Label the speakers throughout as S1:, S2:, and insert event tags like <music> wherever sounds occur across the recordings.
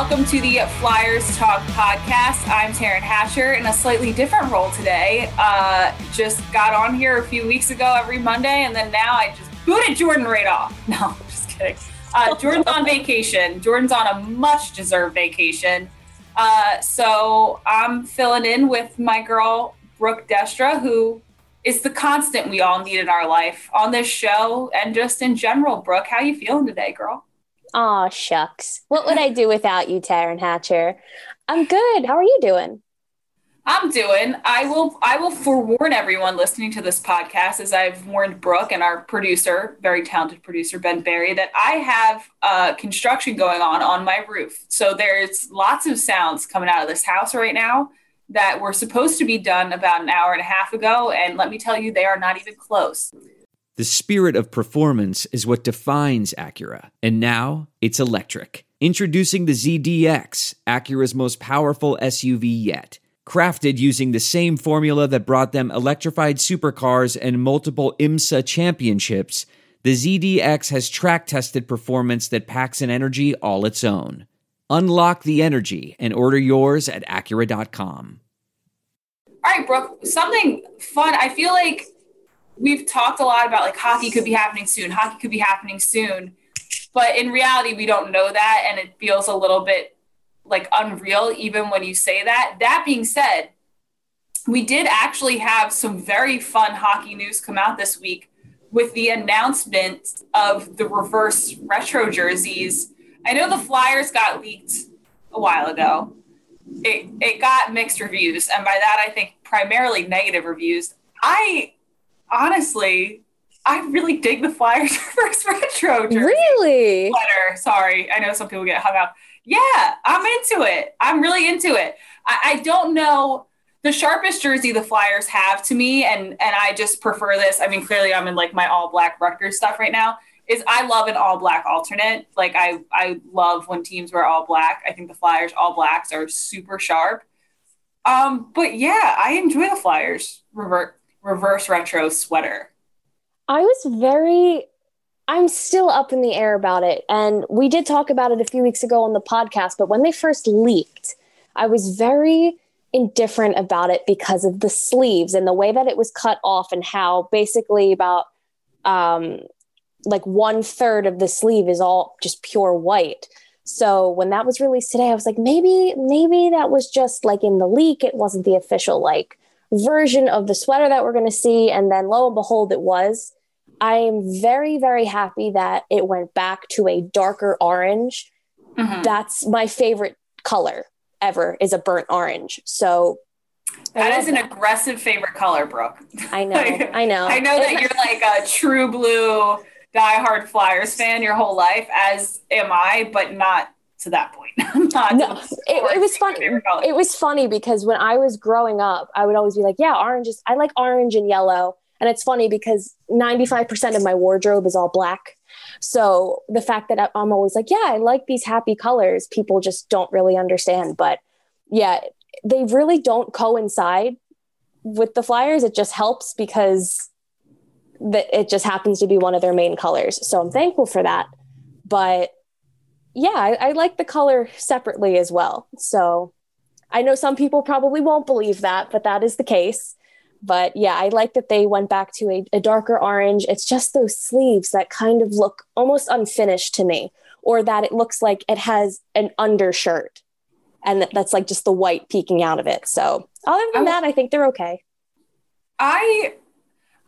S1: Welcome to the Flyers Talk podcast. I'm Taryn Hatcher in a slightly different role today. Uh, just got on here a few weeks ago every Monday, and then now I just booted Jordan right off. <laughs> No, I'm just kidding. Uh, Jordan's on vacation. Jordan's on a much deserved vacation. Uh, so I'm filling in with my girl, Brooke Destra, who is the constant we all need in our life on this show and just in general. Brooke, how you feeling today, girl?
S2: Aw, shucks. What would I do without you, Taryn Hatcher? I'm good. How are you doing?
S1: I'm doing. I will I will forewarn everyone listening to this podcast, as I've warned Brooke and our producer, very talented producer Ben Barry, that I have uh, construction going on on my roof. So there's lots of sounds coming out of this house right now that were supposed to be done about an hour and a half ago, and let me tell you, they are not even close.
S3: The spirit of performance is what defines Acura, and now it's electric. Introducing the ZDX, Acura's most powerful SUV yet. Crafted using the same formula that brought them electrified supercars and multiple IMSA championships, the ZDX has track tested performance that packs an energy all its own. Unlock the energy and order yours at Acura.com.
S1: All right, Brooke, something fun. I feel like we've talked a lot about like hockey could be happening soon, hockey could be happening soon. But in reality, we don't know that. And it feels a little bit like unreal, even when you say that. That being said, we did actually have some very fun hockey news come out this week with the announcement of the reverse retro jerseys. I know the Flyers got leaked a while ago. It, it got mixed reviews. And by that, I think primarily negative reviews. I honestly, I really dig the Flyers <laughs> reverse retro jersey.
S2: Really?
S1: Sweater. Sorry, I know some people get hung up. Yeah, I'm into it. I'm really into it. I, I don't know the sharpest jersey the Flyers have to me, and and I just prefer this. I mean, clearly I'm in like my all black Rutgers stuff right now. Is I love an all black alternate. Like I I love when teams wear all black. I think the Flyers all blacks are super sharp. Um, but yeah, I enjoy the Flyers revert reverse retro sweater.
S2: I was very I'm still up in the air about it. And we did talk about it a few weeks ago on the podcast, but when they first leaked, I was very indifferent about it because of the sleeves and the way that it was cut off and how basically about um like one third of the sleeve is all just pure white. So when that was released today, I was like, maybe, maybe that was just like in the leak. It wasn't the official like version of the sweater that we're going to see. And then lo and behold, it was. I am very, very happy that it went back to a darker orange. Mm-hmm. That's my favorite color ever is a burnt orange. So
S1: that is an that. aggressive favorite color, Brooke.
S2: I know. <laughs> I know.
S1: I know that you're like a true blue diehard Flyers fan your whole life, as am I, but not to that point. <laughs>
S2: no, it, it was funny. It was funny because when I was growing up, I would always be like, yeah, orange is, I like orange and yellow. And it's funny because 95% of my wardrobe is all black. So the fact that I'm always like, yeah, I like these happy colors, people just don't really understand. But yeah, they really don't coincide with the Flyers. It just helps because that it just happens to be one of their main colors. So I'm thankful for that. But yeah, I, I like the color separately as well. So I know some people probably won't believe that, but that is the case. But yeah, I like that they went back to a, a, darker orange. It's just those sleeves that kind of look almost unfinished to me, or that it looks like it has an undershirt. and that's like just the white peeking out of it. So other than that, I think they're okay.
S1: I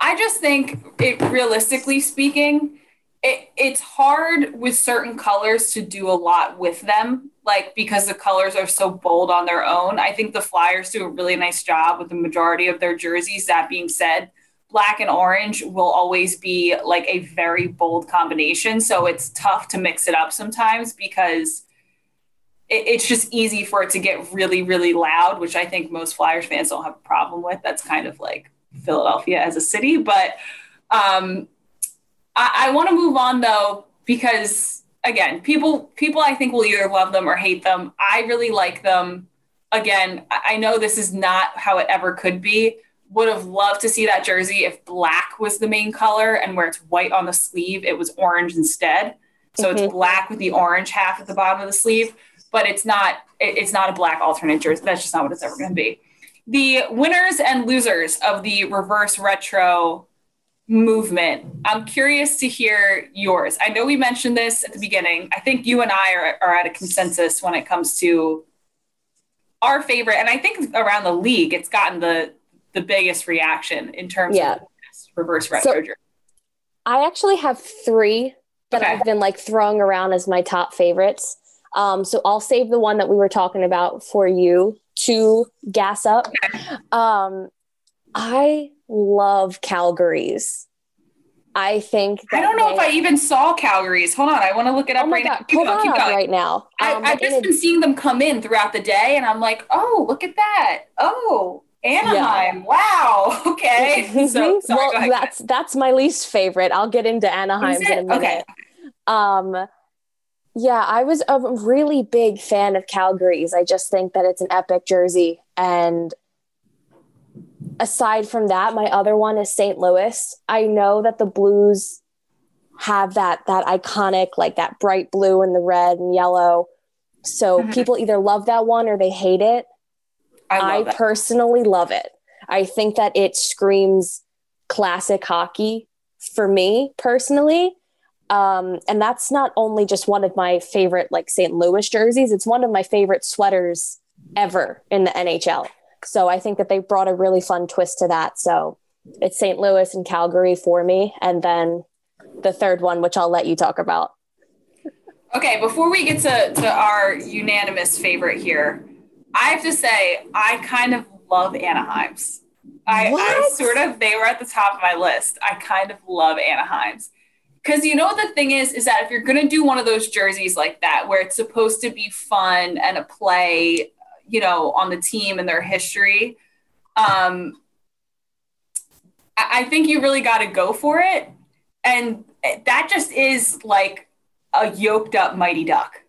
S1: I just think it realistically speaking, it, it's hard with certain colors to do a lot with them, like because the colors are so bold on their own. I think the Flyers do a really nice job with the majority of their jerseys. That being said, black and orange will always be like a very bold combination. So it's tough to mix it up sometimes because it, it's just easy for it to get really, really loud, which I think most Flyers fans don't have a problem with. That's kind of like Philadelphia as a city. But um, I, I want to move on though, because again, people people I think will either love them or hate them. I really like them. Again, I know this is not how it ever could be, would have loved to see that jersey if black was the main color and where it's white on the sleeve, it was orange instead. So mm-hmm. it's black with the orange half at the bottom of the sleeve, but it's not it's not a black alternate jersey. That's just not what it's ever going to be. The winners and losers of the reverse retro movement. I'm curious to hear yours. I know we mentioned this at the beginning. I think you and I are, are at a consensus when it comes to our favorite, and I think around the league, it's gotten the the biggest reaction in terms yeah. of reverse retro so,
S2: I actually have three that okay. I've been like throwing around as my top favorites. Um, so I'll save the one that we were talking about for you to gas up. Okay. Um, I love Calgary's. I think
S1: I don't know they, if I even saw Calgary's. Hold on, I want to look it up oh right God, now.
S2: Keep going, keep going. right now.
S1: Um, I, have just been seeing them come in throughout the day, and I'm like, oh, look at that. Oh, Anaheim. Yeah. Wow. <laughs> Okay. <laughs> So
S2: sorry, well, that's that's my least favorite. I'll get into Anaheim's in a minute. Okay. Um yeah, I was a really big fan of Calgary's. I just think that it's an epic jersey. And aside from that, my other one is St. Louis. I know that the Blues have that that iconic, like that bright blue and the red and yellow. So mm-hmm. people either love that one or they hate it. I, I personally love it. I think that it screams classic hockey for me personally. Um, and that's not only just one of my favorite like St. Louis jerseys, it's one of my favorite sweaters ever in the NHL. So I think that they brought a really fun twist to that. So it's St. Louis and Calgary for me. And then the third one, which I'll let you talk about.
S1: Okay, before we get to, to our unanimous favorite here, I have to say, I kind of love Anaheim's. I, I, sort of they were at the top of my list. I kind of love Anaheim's. Cause you know what the thing is, is that if you're gonna do one of those jerseys like that, where it's supposed to be fun and a play, you know, on the team and their history, um, I, think you really got to go for it. And that just is like a yoked up Mighty Duck.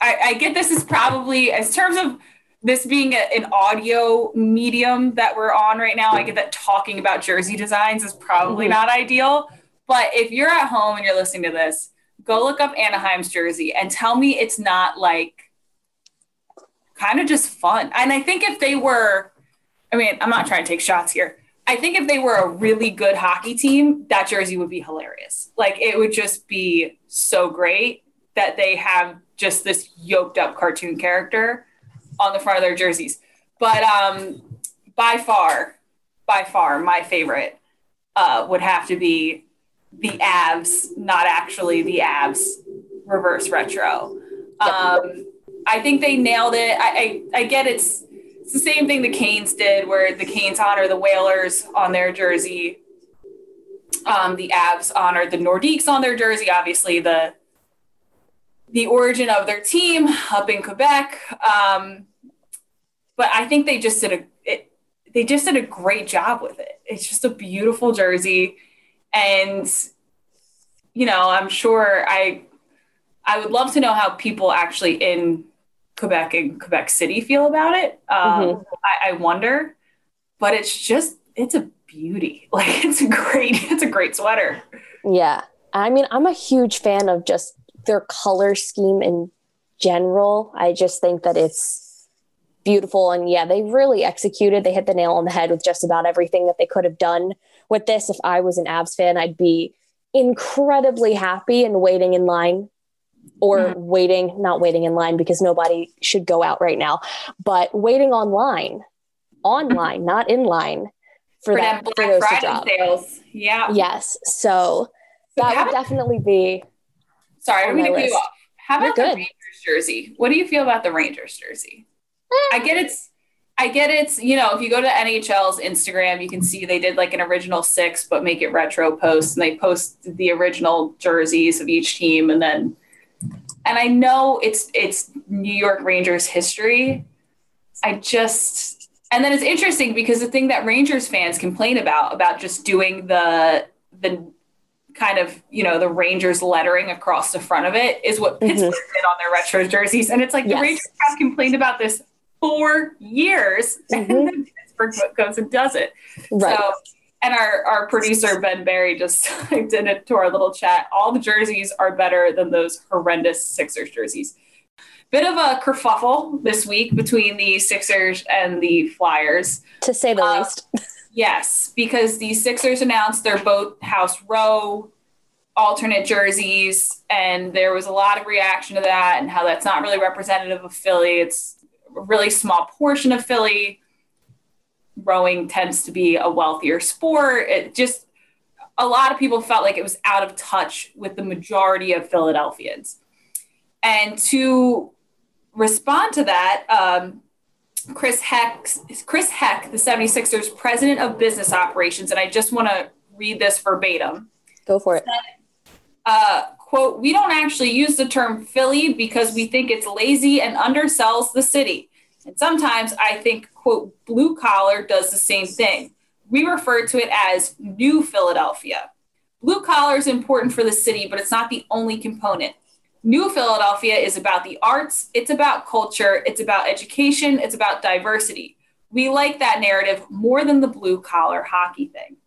S1: I, I get this is probably, as terms of this being a, an audio medium that we're on right now, I get that talking about jersey designs is probably mm-hmm. not ideal. But if you're at home and you're listening to this, go look up Anaheim's jersey and tell me it's not like kind of just fun. And I think if they were, I mean, I'm not trying to take shots here. I think if they were a really good hockey team, that jersey would be hilarious. Like it would just be so great that they have just this yoked up cartoon character on the front of their jerseys. But um, by far, by far, my favorite uh, would have to be the Avs, not actually the Avs reverse retro. Um, I think they nailed it. I, I, I get it's, it's the same thing the Canes did, where the Canes honor the Whalers on their jersey. Um, the Avs honored the Nordiques on their jersey. Obviously, the the origin of their team up in Quebec. Um, but I think they just did a it, they just did a great job with it. It's just a beautiful jersey, and you know, I'm sure I I would love to know how people actually in Quebec and Quebec City feel about it. Um, mm-hmm. I, I wonder, but it's just it's a beauty. <laughs> Like it's a great it's a great sweater.
S2: Yeah, I mean, I'm a huge fan of just their color scheme in general. I just think that it's beautiful. And yeah, they really executed. They hit the nail on the head with just about everything that they could have done with this. If I was an Avs fan, I'd be incredibly happy and waiting in line or mm-hmm. waiting, not waiting in line because nobody should go out right now, but waiting online, online, not in line for, for that for those Friday. Sales.
S1: Yeah.
S2: Yes. So, so that would definitely be.
S1: Sorry, I'm going to you off. How about the Rangers jersey? What do you feel about the Rangers jersey? I get it's I get it's, you know, if you go to NHL's Instagram, you can see they did like an original six, but make it retro post and they post the original jerseys of each team and then and I know it's it's New York Rangers history. I just and then it's interesting because the thing that Rangers fans complain about about just doing the the kind of you know the Rangers lettering across the front of it is what mm-hmm. Pittsburgh mm-hmm. did on their retro jerseys, and it's like yes. the Rangers have complained about this for years, mm-hmm. <laughs> and then Pittsburgh goes and does it. Right. So, and our, our producer Ben Barry just <laughs> typed in it to our little chat. All the jerseys are better than those horrendous Sixers jerseys. Bit of a kerfuffle this week between the Sixers and the Flyers,
S2: to say the uh, least. <laughs>
S1: yes, because the Sixers announced their Boathouse Row alternate jerseys, and there was a lot of reaction to that, and how that's not really representative of Philly. It's a really small portion of Philly. Rowing tends to be a wealthier sport. It just a lot of people felt like it was out of touch with the majority of Philadelphians. And to respond to that, um, Chris Heck, Chris Heck, the 76ers president of business operations, and I just want to read this verbatim.
S2: Go for it.
S1: Uh, quote, we don't actually use the term Philly because we think it's lazy and undersells the city. And sometimes I think, quote, blue collar does the same thing. We refer to it as New Philadelphia. Blue collar is important for the city, but it's not the only component. New Philadelphia is about the arts, it's about culture, it's about education, it's about diversity. We like that narrative more than the blue collar hockey thing.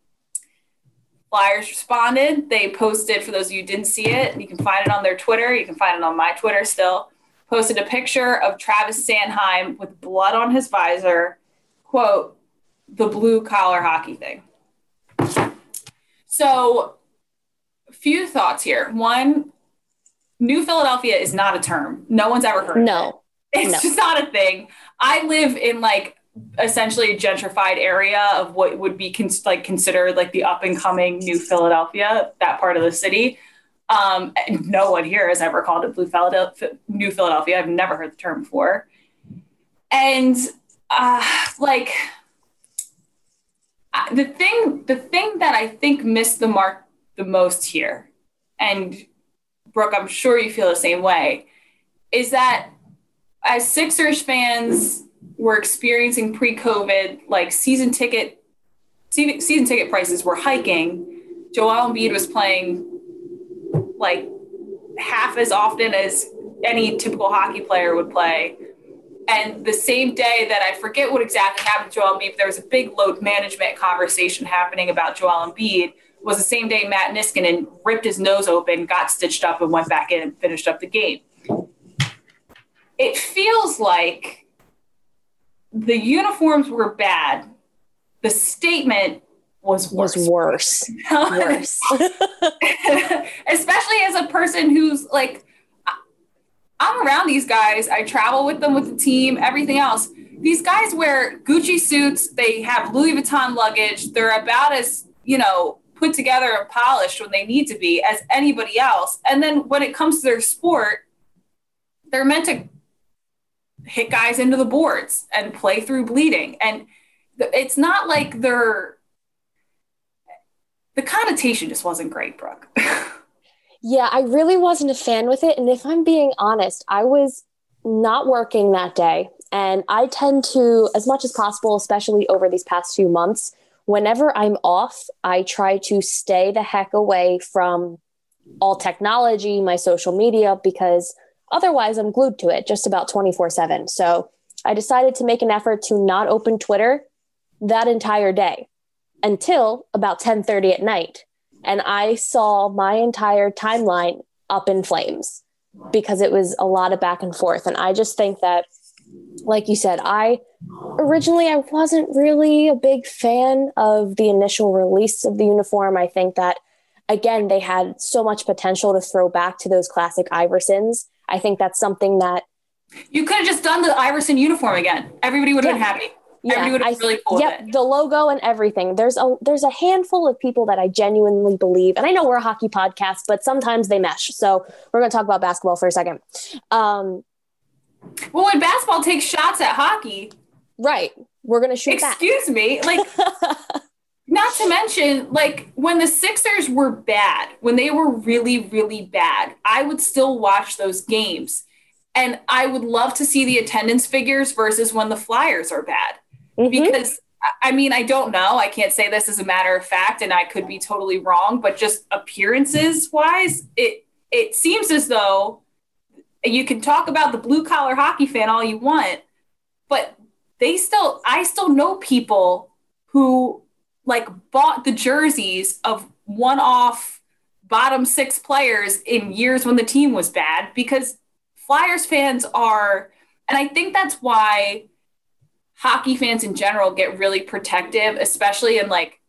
S1: Flyers responded. They posted, for those of you didn't see it, you can find it on their Twitter. You can find it on my Twitter still. Posted a picture of Travis Sanheim with blood on his visor. Quote, the blue collar hockey thing. So, a few thoughts here. One, New Philadelphia is not a term. No one's ever heard
S2: no.
S1: it. It's
S2: no.
S1: just not a thing. I live in like essentially a gentrified area of what would be cons- like considered like the up and coming New Philadelphia, that part of the city. Um, no one here has ever called it Blue Philadelphia, New Philadelphia. I've never heard the term before. And uh, like the thing, the thing that I think missed the mark the most here, and Brooke, I'm sure you feel the same way, is that as Sixers fans, were experiencing pre-COVID, like season ticket season ticket prices were hiking. Joel Embiid was playing like half as often as any typical hockey player would play. And the same day that I forget what exactly happened to Joel Embiid, there was a big load management conversation happening about Joel Embiid. Was the same day Matt Niskanen ripped his nose open, got stitched up, and went back in and finished up the game. It feels like the uniforms were bad. The statement was worse.
S2: Was worse. worse. <laughs>
S1: Especially as a person who's like, I'm around these guys. I travel with them with the team, everything else. These guys wear Gucci suits. They have Louis Vuitton luggage. They're about as, you know, put together and polished when they need to be as anybody else. And then when it comes to their sport, they're meant to hit guys into the boards and play through bleeding. And it's not like they're the connotation just wasn't great, Brooke. <laughs>
S2: yeah, I really wasn't a fan with it. And if I'm being honest, I was not working that day. And I tend to, as much as possible, especially over these past few months, whenever I'm off, I try to stay the heck away from all technology, my social media, because Otherwise, I'm glued to it just about 24 7. So I decided to make an effort to not open Twitter that entire day until about 10:30 at night. And I saw my entire timeline up in flames because it was a lot of back and forth. And I just think that, like you said, I originally I wasn't really a big fan of the initial release of the uniform. I think that again, they had so much potential to throw back to those classic Iversons. I think that's something that
S1: you could have just done the Iverson uniform again. Everybody would have yeah. been happy. Yeah, have really cool.
S2: Yep, the logo and everything. There's a there's a handful of people that I genuinely believe, and I know we're a hockey podcast, but sometimes they mesh. So we're going to talk about basketball for a second. Um,
S1: well, when basketball takes shots at hockey,
S2: right? We're going to shoot.
S1: Excuse back. me, like. <laughs> not to mention, like when the Sixers were bad, when they were really, really bad, I would still watch those games. And I would love to see the attendance figures versus when the Flyers are bad. Mm-hmm. Because I mean, I don't know. I can't say this as a matter of fact, and I could be totally wrong, but just appearances wise, it it seems as though you can talk about the blue collar hockey fan all you want, but they still I still know people who like bought the jerseys of one off bottom six players in years when the team was bad because Flyers fans are, and I think that's why hockey fans in general get really protective, especially in like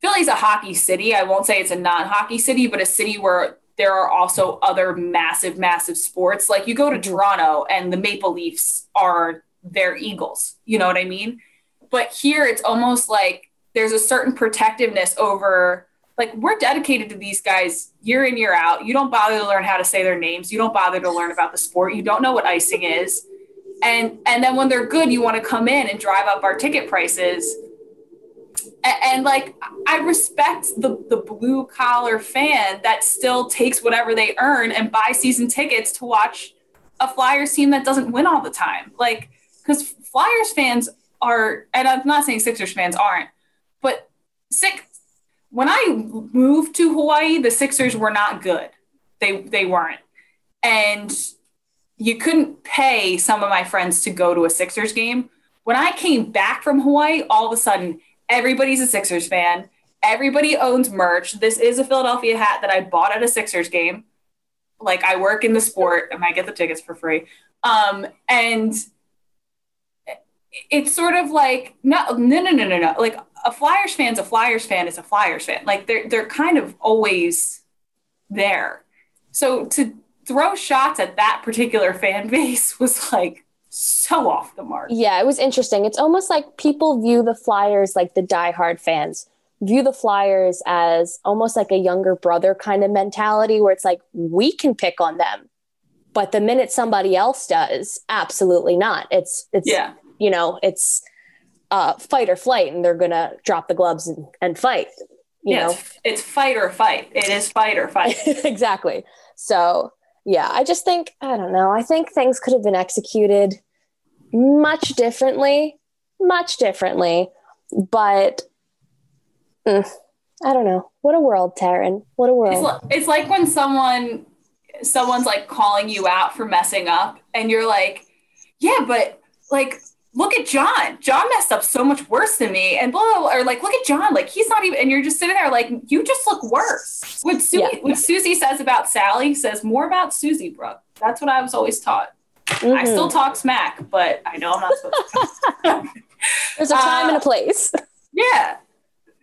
S1: Philly's a hockey city. I won't say it's a non hockey city, but a city where there are also other massive, massive sports. Like you go to mm-hmm. Toronto and the Maple Leafs are their Eagles. You know what I mean? But here it's almost like there's a certain protectiveness over like we're dedicated to these guys year in year out you don't bother to learn how to say their names you don't bother to learn about the sport you don't know what icing is and and then when they're good you want to come in and drive up our ticket prices and, and like i respect the the blue collar fan that still takes whatever they earn and buy season tickets to watch a flyers team that doesn't win all the time like because flyers fans are and i'm not saying sixers fans aren't but six when I moved to Hawaii, the Sixers were not good. They they weren't. And you couldn't pay some of my friends to go to a Sixers game. When I came back from Hawaii, all of a sudden everybody's a Sixers fan. Everybody owns merch. This is a Philadelphia hat that I bought at a Sixers game. Like I work in the sport and I get the tickets for free. Um, and it's sort of like no no no no no no like a Flyers fan's a Flyers fan is a Flyers fan. Like they're they're kind of always there. So to throw shots at that particular fan base <laughs> was like so off the mark.
S2: Yeah, it was interesting. It's almost like people view the Flyers like the diehard fans view the Flyers as almost like a younger brother kind of mentality where it's like we can pick on them. But the minute somebody else does, absolutely not. It's it's yeah. you know, it's uh, fight or flight and they're going to drop the gloves and, and fight. You yeah, know,
S1: it's, it's fight or fight. It is fight or fight. <laughs>
S2: exactly. So, yeah, I just think, I don't know, I think things could have been executed much differently, much differently. But mm, I don't know. What a world, Taryn. What a world.
S1: It's, it's like when someone someone's like calling you out for messing up and you're like, yeah, but like look at John. John messed up so much worse than me. And blah, blah, blah, or like, look at John. Like he's not even, and you're just sitting there like, you just look worse. What, Su- yeah. what Susie says about Sally says more about Susie, Brooke. That's what I was always taught. Mm-hmm. I still talk smack, but I know I'm not supposed to. <laughs> <laughs>
S2: There's a time uh, and a uh, place.
S1: Yeah.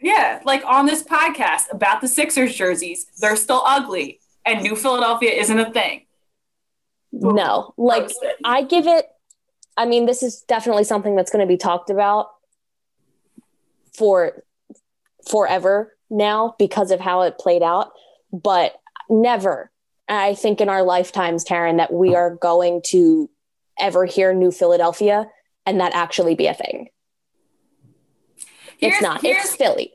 S1: Yeah. Like on this podcast about the Sixers jerseys, they're still ugly and New Philadelphia isn't a thing.
S2: No, like I give it I mean, this is definitely something that's going to be talked about for forever now because of how it played out. But never, I think, in our lifetimes, Taryn, that we are going to ever hear New Philadelphia and that actually be a thing. Here's, it's not. It's Philly.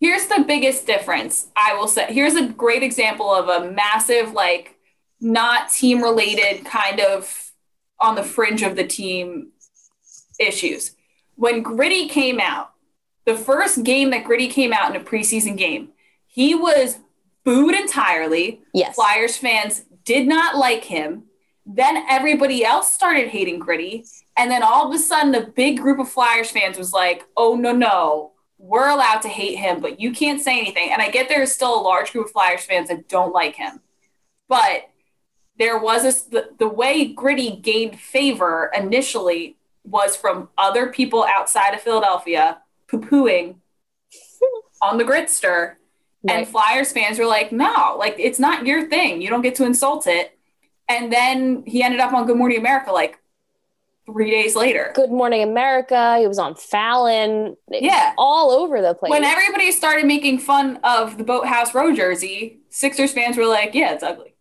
S1: Here's the biggest difference. I will say. Here's a great example of a massive, like, not team related kind of on the fringe of the team issues. When Gritty came out, the first game that Gritty came out in a preseason game, he was booed entirely.
S2: Yes.
S1: Flyers fans did not like him. Then everybody else started hating Gritty. And then all of a sudden, a big group of Flyers fans was like, oh, no, no, we're allowed to hate him, but you can't say anything. And I get there is still a large group of Flyers fans that don't like him. But there was a, the, the way Gritty gained favor initially was from other people outside of Philadelphia poo pooing <laughs> on the Gritster. Right. And Flyers fans were like, no, like it's not your thing. You don't get to insult it. And then he ended up on Good Morning America like three days later.
S2: Good Morning America. He was on Fallon.
S1: Yeah.
S2: All over the place.
S1: When everybody started making fun of the Boathouse Row jersey, Sixers fans were like, yeah, it's ugly.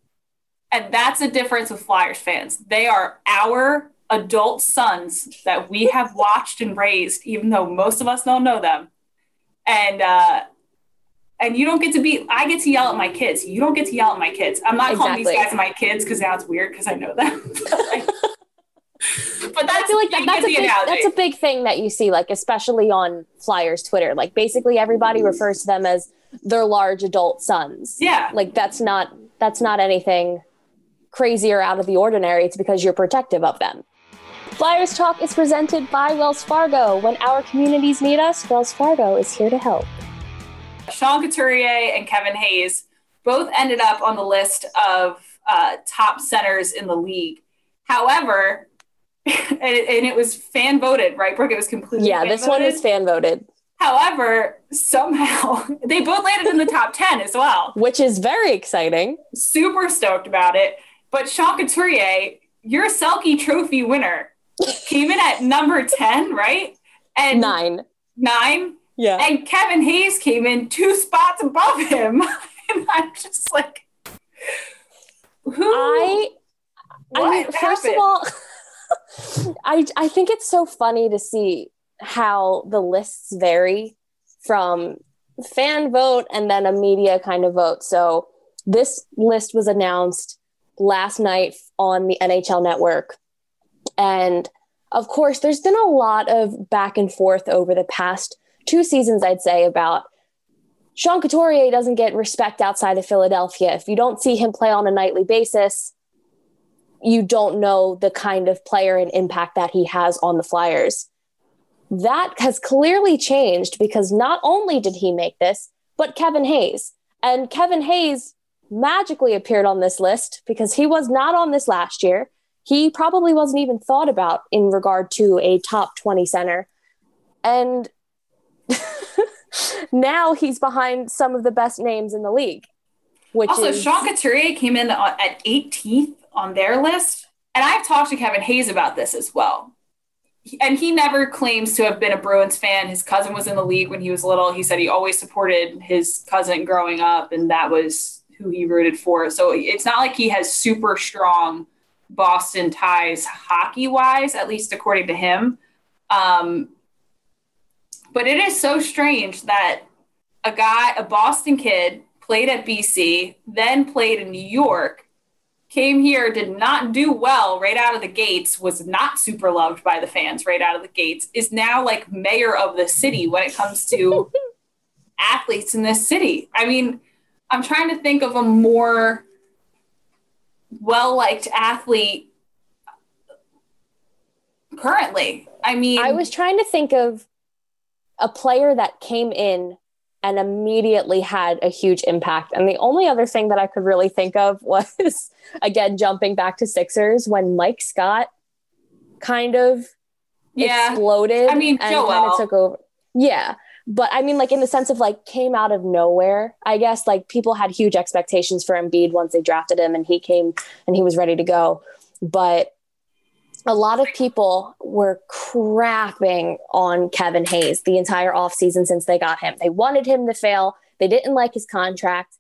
S1: And that's the difference with Flyers fans. They are our adult sons that we have watched and raised, even though most of us don't know them. And uh, and you don't get to be i get to yell at my kids. You don't get to yell at my kids. I'm not exactly. calling these guys my kids because now it's weird because i know them. <laughs> But that's, I feel like that,
S2: that's, a big, that's a big thing that you see like especially on flyers twitter. Like basically everybody refers to them as their large adult sons.
S1: Yeah.
S2: Like that's not that's not anything crazy or out of the ordinary it's because you're protective of them Flyers Talk is presented by Wells Fargo. When our communities need us, Wells Fargo is here to help.
S1: Sean Couturier and Kevin Hayes both ended up on the list of uh, top centers in the league. However, <laughs> and, it, and, it, was fan voted, right, Brooke? It was completely
S2: yeah. This one was fan voted.
S1: However, somehow <laughs> they both landed in the top ten as well,
S2: which is very exciting.
S1: Super stoked about it. But Sean Couturier, your Selke Trophy winner, came in at number ten, right?
S2: And nine,
S1: nine.
S2: Yeah.
S1: And Kevin Hayes came in two spots above him. <laughs> and I'm just like, who?
S2: I, I mean, first of all, <laughs> I, I think it's so funny to see how the lists vary from fan vote and then a media kind of vote. So this list was announced last night on the NHL network. And of course, there's been a lot of back and forth over the past two seasons, I'd say, about Sean Couturier doesn't get respect outside of Philadelphia. If you don't see him play on a nightly basis, you don't know the kind of player and impact that he has on the Flyers. That has clearly changed because not only did he make this, but Kevin Hayes. And Kevin Hayes magically appeared on this list because he was not on this last year. He probably wasn't even thought about in regard to a top 20 center. And <laughs> now he's behind some of the best names in the league. Which
S1: also,
S2: is...
S1: Sean Couturier came in at 18th on their list, and I've talked to Kevin Hayes about this as well. And he never claims to have been a Bruins fan. His cousin was in the league when he was little. He said he always supported his cousin growing up, and that was who he rooted for. So it's not like he has super strong Boston ties hockey wise, at least according to him. Um, but it is so strange that a guy, a Boston kid, played at BC, then played in New York, came here, did not do well right out of the gates, was not super loved by the fans right out of the gates, is now like mayor of the city when it comes to <laughs> athletes in this city. I mean, I'm trying to think of a more well liked athlete currently. I mean,
S2: I was trying to think of a player that came in and immediately had a huge impact. And the only other thing that I could really think of <laughs> was, again, jumping back to Sixers when Mike Scott kind of yeah. exploded.
S1: I mean, and kind of
S2: took over. Yeah. But I mean, like in the sense of like came out of nowhere, I guess like people had huge expectations for Embiid once they drafted him and he came and he was ready to go. But a lot of people were crapping on Kevin Hayes the entire offseason since they got him. They wanted him to fail. They didn't like his contract.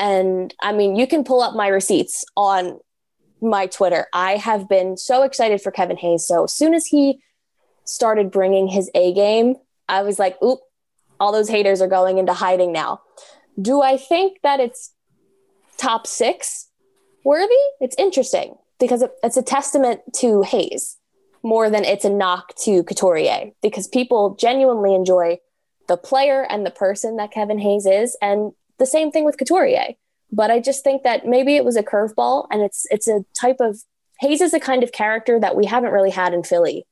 S2: And I mean, you can pull up my receipts on my Twitter. I have been so excited for Kevin Hayes. So as soon as he started bringing his A game, I was like, oop, all those haters are going into hiding now. Do I think that it's top six worthy? It's interesting because it, it's a testament to Hayes more than it's a knock to Couturier because people genuinely enjoy the player and the person that Kevin Hayes is, and the same thing with Couturier. But I just think that maybe it was a curveball, and it's it's a type of Hayes is a kind of character that we haven't really had in Philly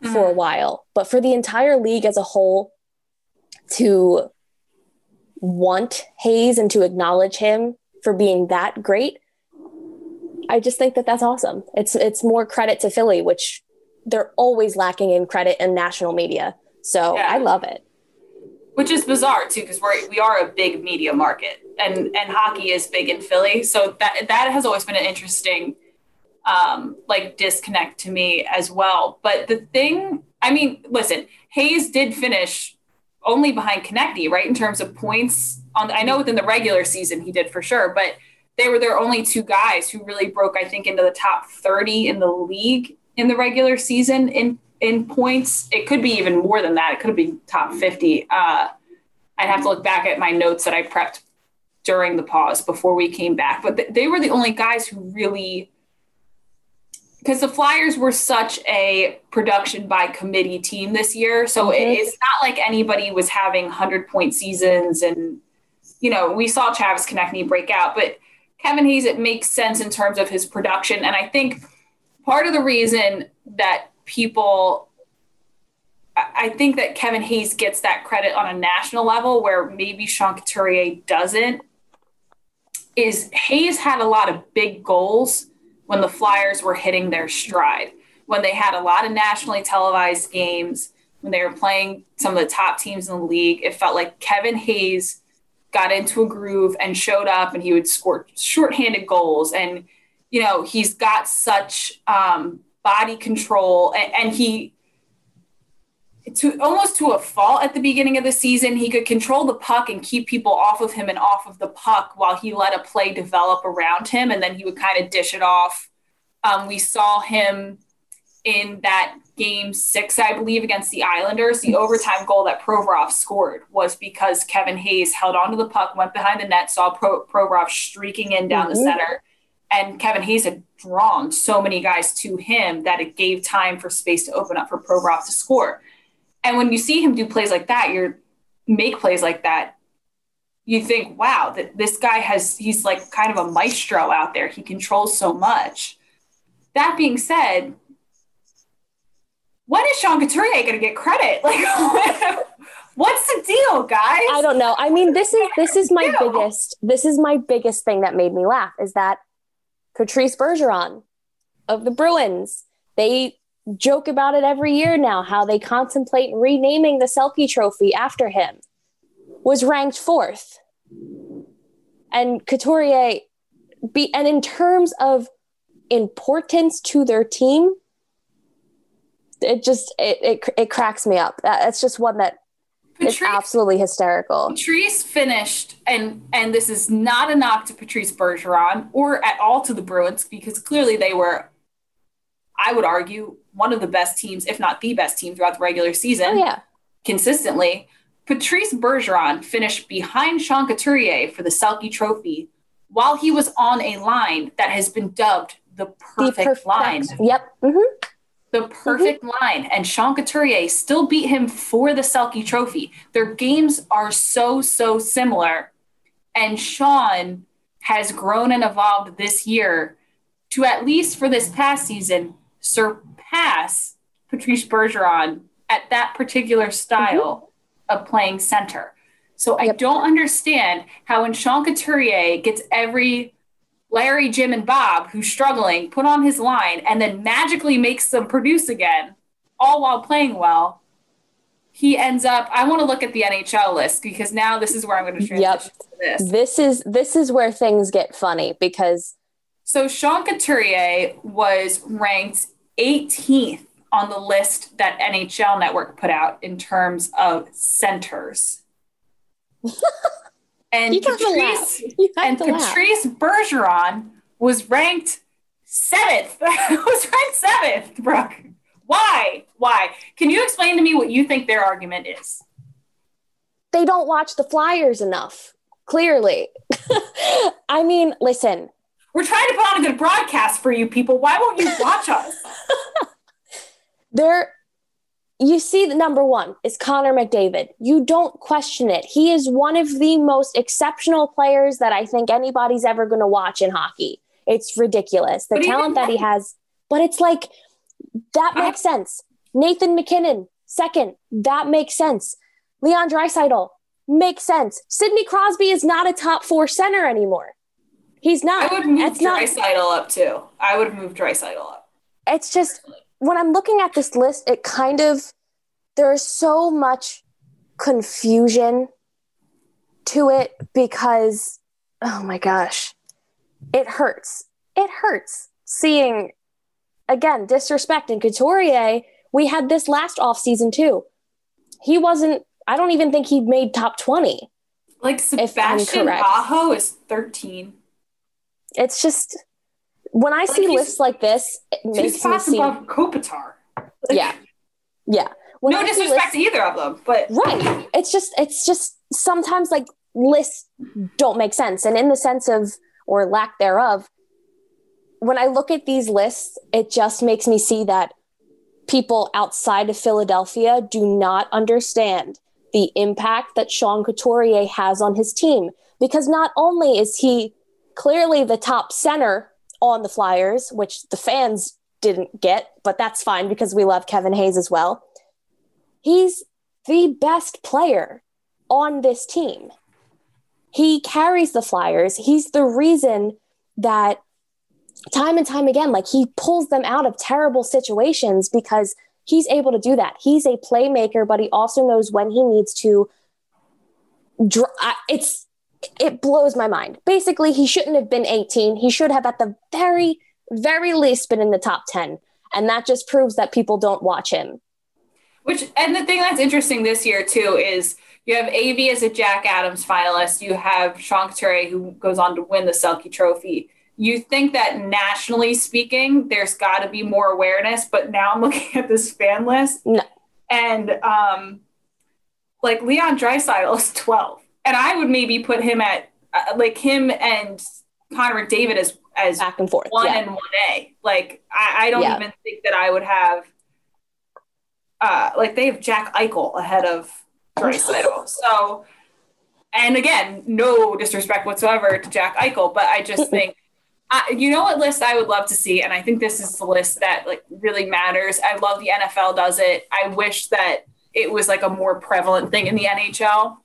S2: for a mm. while. But for the entire league as a whole, to want Hayes and to acknowledge him for being that great I just think that that's awesome. It's it's more credit to Philly, which they're always lacking in credit in national media. So yeah. I love it.
S1: which is bizarre too because we're we are a big media market and and hockey is big in Philly so that that has always been an interesting um like disconnect to me as well but the thing I mean listen Hayes did finish only behind Konecny right in terms of points on I know within the regular season he did for sure but they were their only two guys who really broke I think into the top 30 in the league in the regular season in in points. It could be even more than that. It could be top 50. Uh, I'd have to look back at my notes that I prepped during the pause before we came back. But th- they were the only guys who really, because the Flyers were such a production by committee team this year. So mm-hmm. it, it's not like anybody was having 100 point seasons. And, you know, we saw Travis Konecny break out, but Kevin Hayes, it makes sense in terms of his production. And I think part of the reason that people I think that Kevin Hayes gets that credit on a national level where maybe Sean Couturier doesn't. Is Hayes had a lot of big goals when the Flyers were hitting their stride, when they had a lot of nationally televised games, when they were playing some of the top teams in the league. It felt like Kevin Hayes got into a groove and showed up and he would score shorthanded goals. And, you know, he's got such um, body control, and, and he to almost to a fault at the beginning of the season, he could control the puck and keep people off of him and off of the puck while he let a play develop around him, and then he would kind of dish it off. Um, we saw him in that game six, I believe, against the Islanders. The overtime goal that Provorov scored was because Kevin Hayes held onto the puck, went behind the net, saw Pro- Provorov streaking in down mm-hmm. the center, and Kevin Hayes had drawn so many guys to him that it gave time for space to open up for Provorov to score. And when you see him do plays like that, you're make plays like that, you think, wow, that this guy has he's like kind of a maestro out there. He controls so much. That being said, when is Sean Couturier going to get credit? <laughs> Like, what's the deal, guys?
S2: I don't know. I mean, this is this is my biggest this is my biggest thing that made me laugh is that Patrice Bergeron of the Bruins. They joke about it every year now, how they contemplate renaming the Selke trophy after him, was ranked fourth. And Couturier be and in terms of importance to their team, it just it it, it cracks me up. That's just one that Patrice, absolutely hysterical.
S1: Patrice finished, and and this is not a knock to Patrice Bergeron or at all to the Bruins because clearly they were, I would argue, one of the best teams, if not the best team throughout the regular season.
S2: Oh, yeah.
S1: Consistently. Patrice Bergeron finished behind Sean Couturier for the Selke Trophy while he was on a line that has been dubbed the perfect, the perfect line.
S2: Yep. Mm-hmm
S1: the perfect mm-hmm. line. And Sean Couturier still beat him for the Selke trophy. Their games are so, so similar. And Sean has grown and evolved this year to at least for this past season surpass Patrice Bergeron at that particular style mm-hmm. of playing center. So yep. I don't understand how when Sean Couturier gets every Larry, Jim, and Bob, who's struggling, put on his line and then magically makes them produce again, all while playing well. He ends up. I want to look at the NHL list because now this is where I'm going to transition yep. to this.
S2: This is this is where things get funny because
S1: so Sean Couturier was ranked 18th on the list that NHL Network put out in terms of centers. <laughs> And Patrice, and Patrice Bergeron was ranked seventh. <laughs> was ranked seventh, Brooke. Why? Why? Can you explain to me what you think their argument is?
S2: They don't watch the Flyers enough. Clearly. <laughs> I mean, listen.
S1: We're trying to put on a good broadcast for you people. Why won't you watch <laughs> us?
S2: They're you see the number one is Connor McDavid. You don't question it. He is one of the most exceptional players that I think anybody's ever going to watch in hockey. It's ridiculous. The talent that he has, but it's like that uh-huh. makes sense. Nathan MacKinnon, second, that makes sense. Leon Draisaitl makes sense. Sidney Crosby is not a top four center anymore. He's not.
S1: I would move Draisaitl up too. I would move Draisaitl up.
S2: It's just when I'm looking at this list, it kind of there is so much confusion to it because, oh my gosh, it hurts. It hurts seeing, again, disrespect and Couturier. We had this last off season too. He wasn't, I don't even think he made top 20.
S1: Like Sebastian Aho is 13.
S2: It's just, when I like see lists like this, it makes me see. above
S1: Kopitar.
S2: Like, yeah. Yeah.
S1: When no I disrespect lists, to either of them, but.
S2: Right. It's just, it's just sometimes like lists don't make sense. And in the sense of, or lack thereof, when I look at these lists, it just makes me see that people outside of Philadelphia do not understand the impact that Sean Couturier has on his team. Because not only is he clearly the top center on the Flyers, which the fans didn't get, but that's fine because we love Kevin Hayes as well. He's the best player on this team. He carries the Flyers. He's the reason that time and time again, like he pulls them out of terrible situations because he's able to do that. He's a playmaker, but he also knows when he needs to. It's it blows my mind. Basically, he shouldn't have been 18. He should have, at the very, very least, been in the top 10. And that just proves that people don't watch him.
S1: Which, and the thing that's interesting this year, too, is you have AV as a Jack Adams finalist. You have Sean Couturier, who goes on to win the Selke Trophy. You think that nationally speaking, there's got to be more awareness, but now I'm <laughs> looking at this fan list,
S2: no.
S1: and um, like Leon Draisaitl is 12 and I would maybe put him at uh, like him and Connor McDavid as as
S2: back and forth
S1: one
S2: yeah.
S1: and one A. Like I, I don't yeah. even think that I would have uh like they have Jack Eichel ahead of Draisaitl. so and again, no disrespect whatsoever to Jack Eichel, but I just think you know what list I would love to see, and I think this is the list that like really matters. I love the NFL does it. I wish that it was like a more prevalent thing in the NHL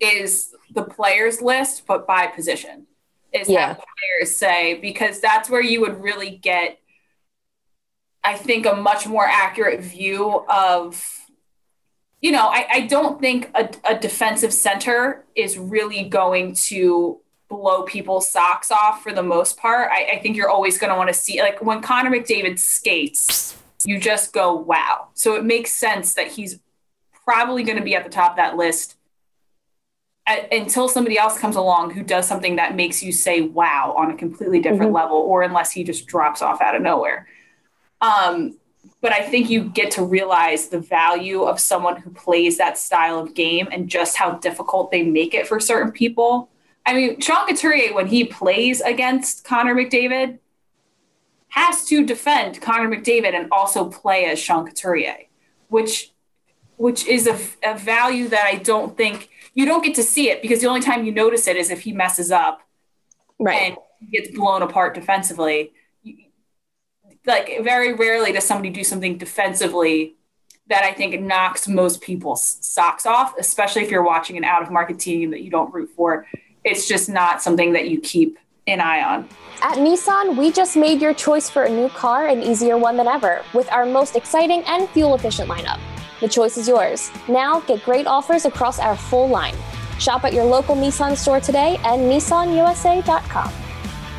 S1: is the players list, but by position. Is yeah. have players say because that's where you would really get, I think, a much more accurate view of. You know, I, I don't think a, a defensive center is really going to blow people's socks off for the most part. I, I think you're always going to want to see, like when Connor McDavid skates, you just go, wow. So it makes sense that he's probably going to be at the top of that list until somebody else comes along who does something that makes you say wow on a completely different mm-hmm. level or unless he just drops off out of nowhere um, but i think you get to realize the value of someone who plays that style of game and just how difficult they make it for certain people i mean sean couturier when he plays against connor mcdavid has to defend connor mcdavid and also play as sean couturier which which is a, a value that i don't think you don't get to see it because the only time you notice it is if he messes up
S2: right
S1: and gets blown apart defensively like very rarely does somebody do something defensively that I think knocks most people's socks off, especially if you're watching an out of market team that you don't root for. It's just not something that you keep an eye on.
S2: At Nissan, we just made your choice for a new car an easier one than ever with our most exciting and fuel efficient lineup. The choice is yours. Now get great offers across our full line. Shop at your local Nissan store today and nissanusa.com.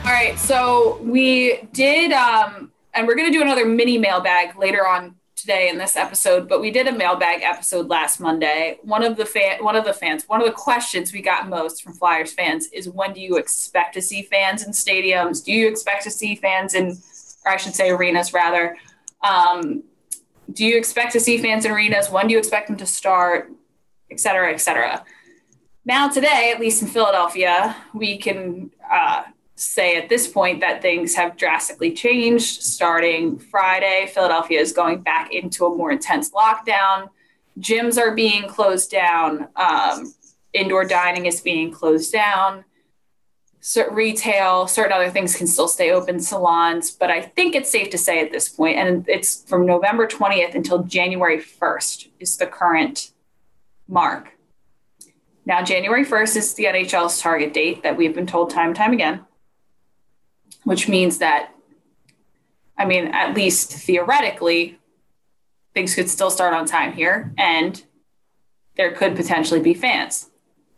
S1: All right, so we did, um, and we're going to do another mini mailbag later on today in this episode, but we did a mailbag episode last Monday. One of the fan, one of the fans, one of the questions we got most from Flyers fans is when do you expect to see fans in stadiums? Do you expect to see fans in, or I should say arenas rather? Um, do you expect to see fans in arenas? When do you expect them to start? Et cetera, et cetera. Now, today, at least in Philadelphia, we can uh, say at this point that things have drastically changed. Starting Friday, Philadelphia is going back into a more intense lockdown. Gyms are being closed down. Um, indoor dining is being closed down certain retail, certain other things can still stay open, salons. But I think it's safe to say at this point, and it's from November 20th until January 1st is the current mark. Now, January 1st is the NHL's target date that we've been told time and time again, which means that, I mean, at least theoretically, things could still start on time here. And there could potentially be fans.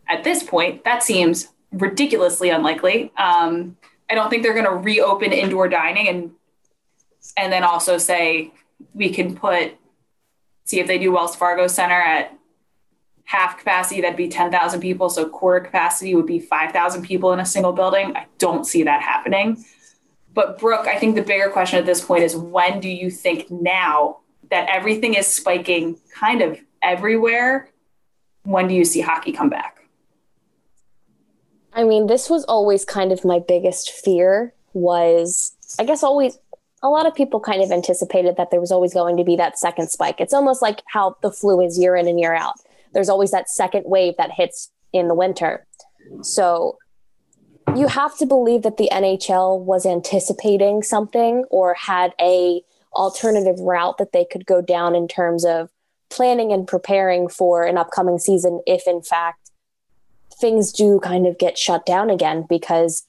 S1: At this point, that seems ridiculously unlikely. Um, I don't think they're going to reopen indoor dining and and then also say we can put see if they do Wells Fargo Center at half capacity that'd be 10,000 people so quarter capacity would be 5,000 people in a single building. I don't see that happening. But Brooke, I think the bigger question at this point is when do you think now that everything is spiking kind of everywhere, when do you see hockey come back?
S2: I mean, this was always kind of my biggest fear was I guess always a lot of people kind of anticipated that there was always going to be that second spike. It's almost like how the flu is year in and year out. There's always that second wave that hits in the winter. So you have to believe that the NHL was anticipating something or had a alternative route that they could go down in terms of planning and preparing for an upcoming season if in fact things do kind of get shut down again because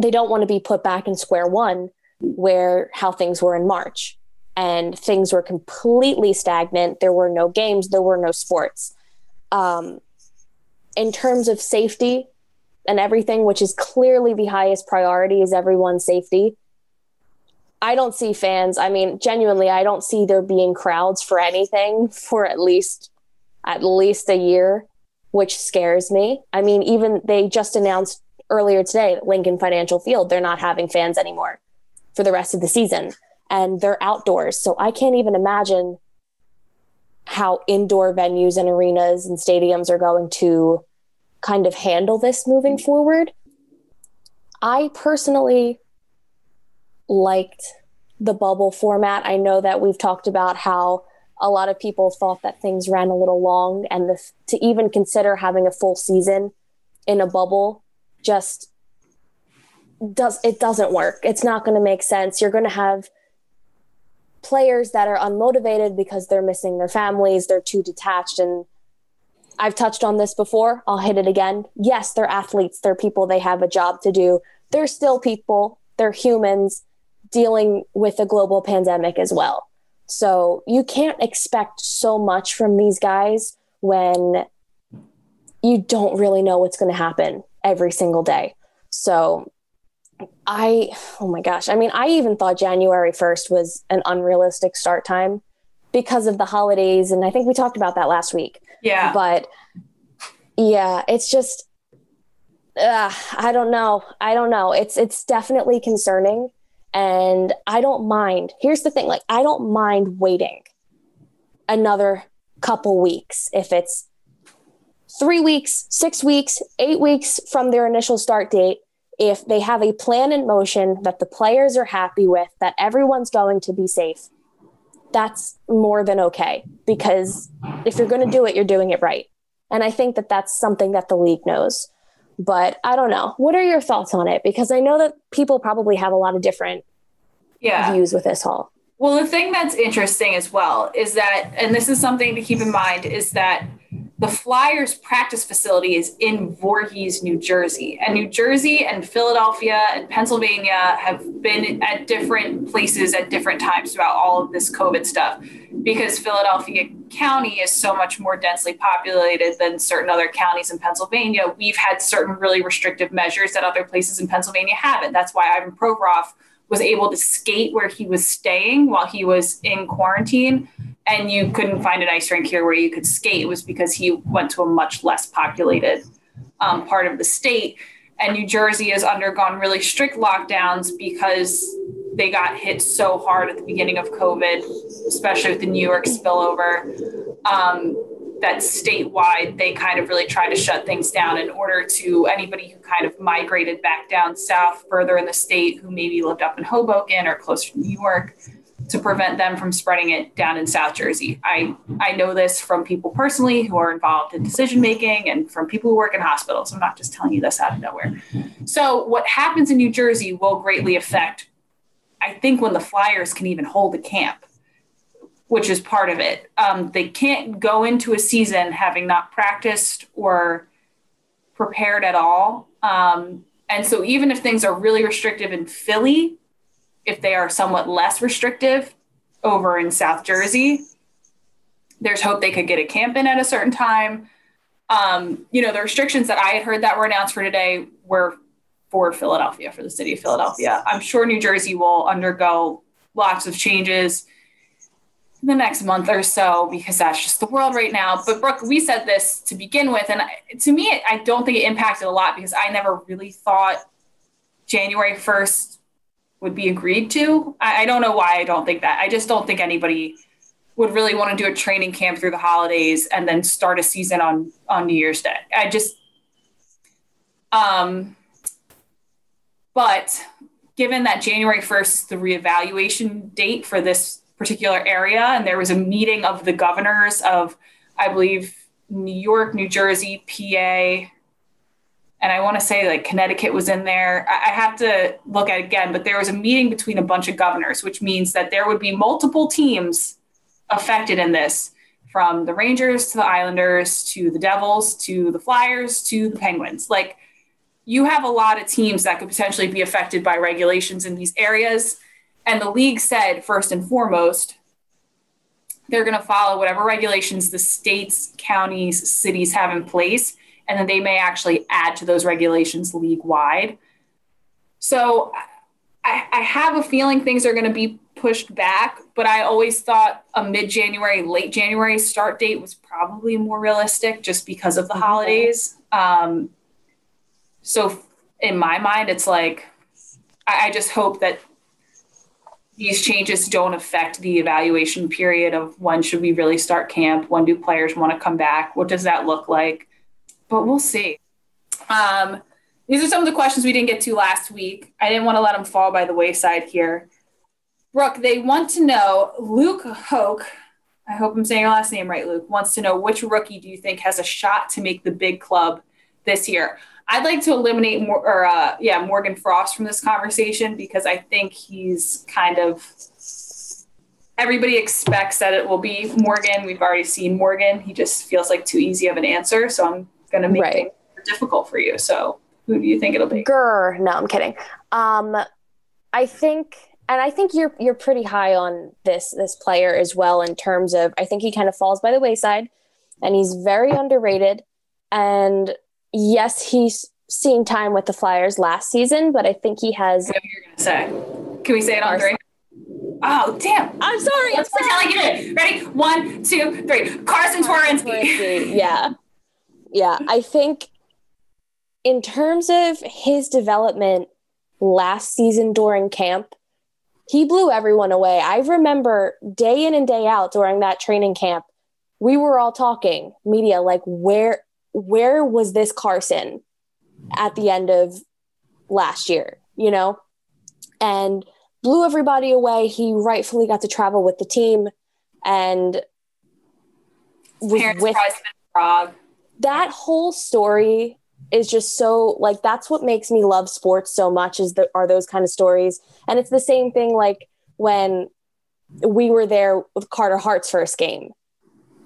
S2: they don't want to be put back in square one where how things were in March and things were completely stagnant. There were no games, there were no sports. Um, in terms of safety and everything, which is clearly the highest priority, is everyone's safety. I don't see fans. I mean, genuinely, I don't see there being crowds for anything for at least at least a year, which scares me. I mean, even they just announced earlier today Lincoln Financial Field, they're not having fans anymore for the rest of the season and they're outdoors. So I can't even imagine how indoor venues and arenas and stadiums are going to kind of handle this moving forward. I personally liked the bubble format. I know that we've talked about how a lot of people thought that things ran a little long and the, to even consider having a full season in a bubble just does it doesn't work. It's not going to make sense. You're going to have players that are unmotivated because they're missing their families, they're too detached and I've touched on this before. I'll hit it again. Yes, they're athletes, they're people, they have a job to do. They're still people, they're humans dealing with a global pandemic as well. So you can't expect so much from these guys when you don't really know what's going to happen every single day. So I, oh my gosh. I mean, I even thought January 1st was an unrealistic start time because of the holidays. And I think we talked about that last week.
S1: Yeah.
S2: But yeah, it's just, uh, I don't know. I don't know. It's, it's definitely concerning. And I don't mind. Here's the thing like, I don't mind waiting another couple weeks if it's three weeks, six weeks, eight weeks from their initial start date if they have a plan in motion that the players are happy with, that everyone's going to be safe, that's more than okay. Because if you're going to do it, you're doing it right. And I think that that's something that the league knows. But I don't know. What are your thoughts on it? Because I know that people probably have a lot of different yeah. views with this whole.
S1: Well, the thing that's interesting as well is that, and this is something to keep in mind, is that the Flyers practice facility is in Voorhees, New Jersey. And New Jersey and Philadelphia and Pennsylvania have been at different places at different times throughout all of this COVID stuff because Philadelphia County is so much more densely populated than certain other counties in Pennsylvania. We've had certain really restrictive measures that other places in Pennsylvania haven't. That's why Ivan Provorov was able to skate where he was staying while he was in quarantine and you couldn't find an ice rink here where you could skate. It was because he went to a much less populated um, part of the state. And new jersey has undergone really strict lockdowns because they got hit so hard at the beginning of covid especially with the new york spillover. Um, that statewide they kind of really tried to shut things down in order to anybody who kind of migrated back down south further in the state who maybe lived up in hoboken or closer to new york to prevent them from spreading it down in South Jersey. I, I know this from people personally who are involved in decision making and from people who work in hospitals. I'm not just telling you this out of nowhere. So, what happens in New Jersey will greatly affect, I think, when the Flyers can even hold a camp, which is part of it. Um, they can't go into a season having not practiced or prepared at all. Um, and so, even if things are really restrictive in Philly, if they are somewhat less restrictive over in South Jersey, There's hope they could get a camp in at a certain time. Um, you know, the restrictions that I had heard that were announced for today were for Philadelphia, for the city of Philadelphia. I'm sure New Jersey will undergo lots of changes the next month or so because that's just the world right now. But Brooke, we said this to begin with, and to me, I don't think it impacted a lot because I never really thought January 1st would be agreed to. I, don't know why I don't think that. I just don't think anybody would really want to do a training camp through the holidays and then start a season on on New Year's Day. I just um but given that January 1st is the reevaluation date for this particular area and there was a meeting of the governors of I believe New York, New Jersey, PA, and I want to say like Connecticut was in there. I have to look at again, but there was a meeting between a bunch of governors, which means that there would be multiple teams affected in this from the Rangers to the Islanders to the Devils to the Flyers to the Penguins. Like you have a lot of teams that could potentially be affected by regulations in these areas. And the league said, first and foremost, they're going to follow whatever regulations the states, counties, cities have in place and then they may actually add to those regulations league wide. So I, I, have a feeling things are going to be pushed back, but I always thought a mid January, late January start date was probably more realistic just because of the mm-hmm. holidays. Um, so in my mind, it's like, I, I just hope that these changes don't affect the evaluation period of when should we really start camp? When do players want to come back? What does that look like? but we'll see. Um, these are some of the questions we didn't get to last week. I didn't want to let them fall by the wayside here. Brooke, they want to know Luke Hoke. I hope I'm saying your last name right, Luke. Wants to know which rookie do you think has a shot to make the big club this year? I'd like to eliminate more, or uh, yeah, Morgan Frost from this conversation because I think he's kind of everybody expects that it will be Morgan. We've already seen Morgan. He just feels like too easy of an answer, so I'm going to make right. things difficult for you. So who do you think it'll be?
S2: Grr. No, I'm kidding. Um, I think, and I think you're you're pretty high on this this player as well in terms of I think he kind of falls by the wayside, and he's very underrated. And yes, he's seen time with the Flyers last season, but I think he has.
S1: What you're gonna say? Can we say it on three? Oh damn!
S2: I'm sorry.
S1: I'm sorry. Telling you. Ready? One, two, three. Carson Twarynski.
S2: Yeah yeah, I think in terms of his development last season during camp, he blew everyone away. I remember day in and day out during that training camp, we were all talking media like where where was this Carson at the end of last year, you know? And blew everybody away. He rightfully got to travel with the team and
S1: with
S2: that whole story is just so like that's what makes me love sports so much is that are those kind of stories and it's the same thing like when we were there with carter hart's first game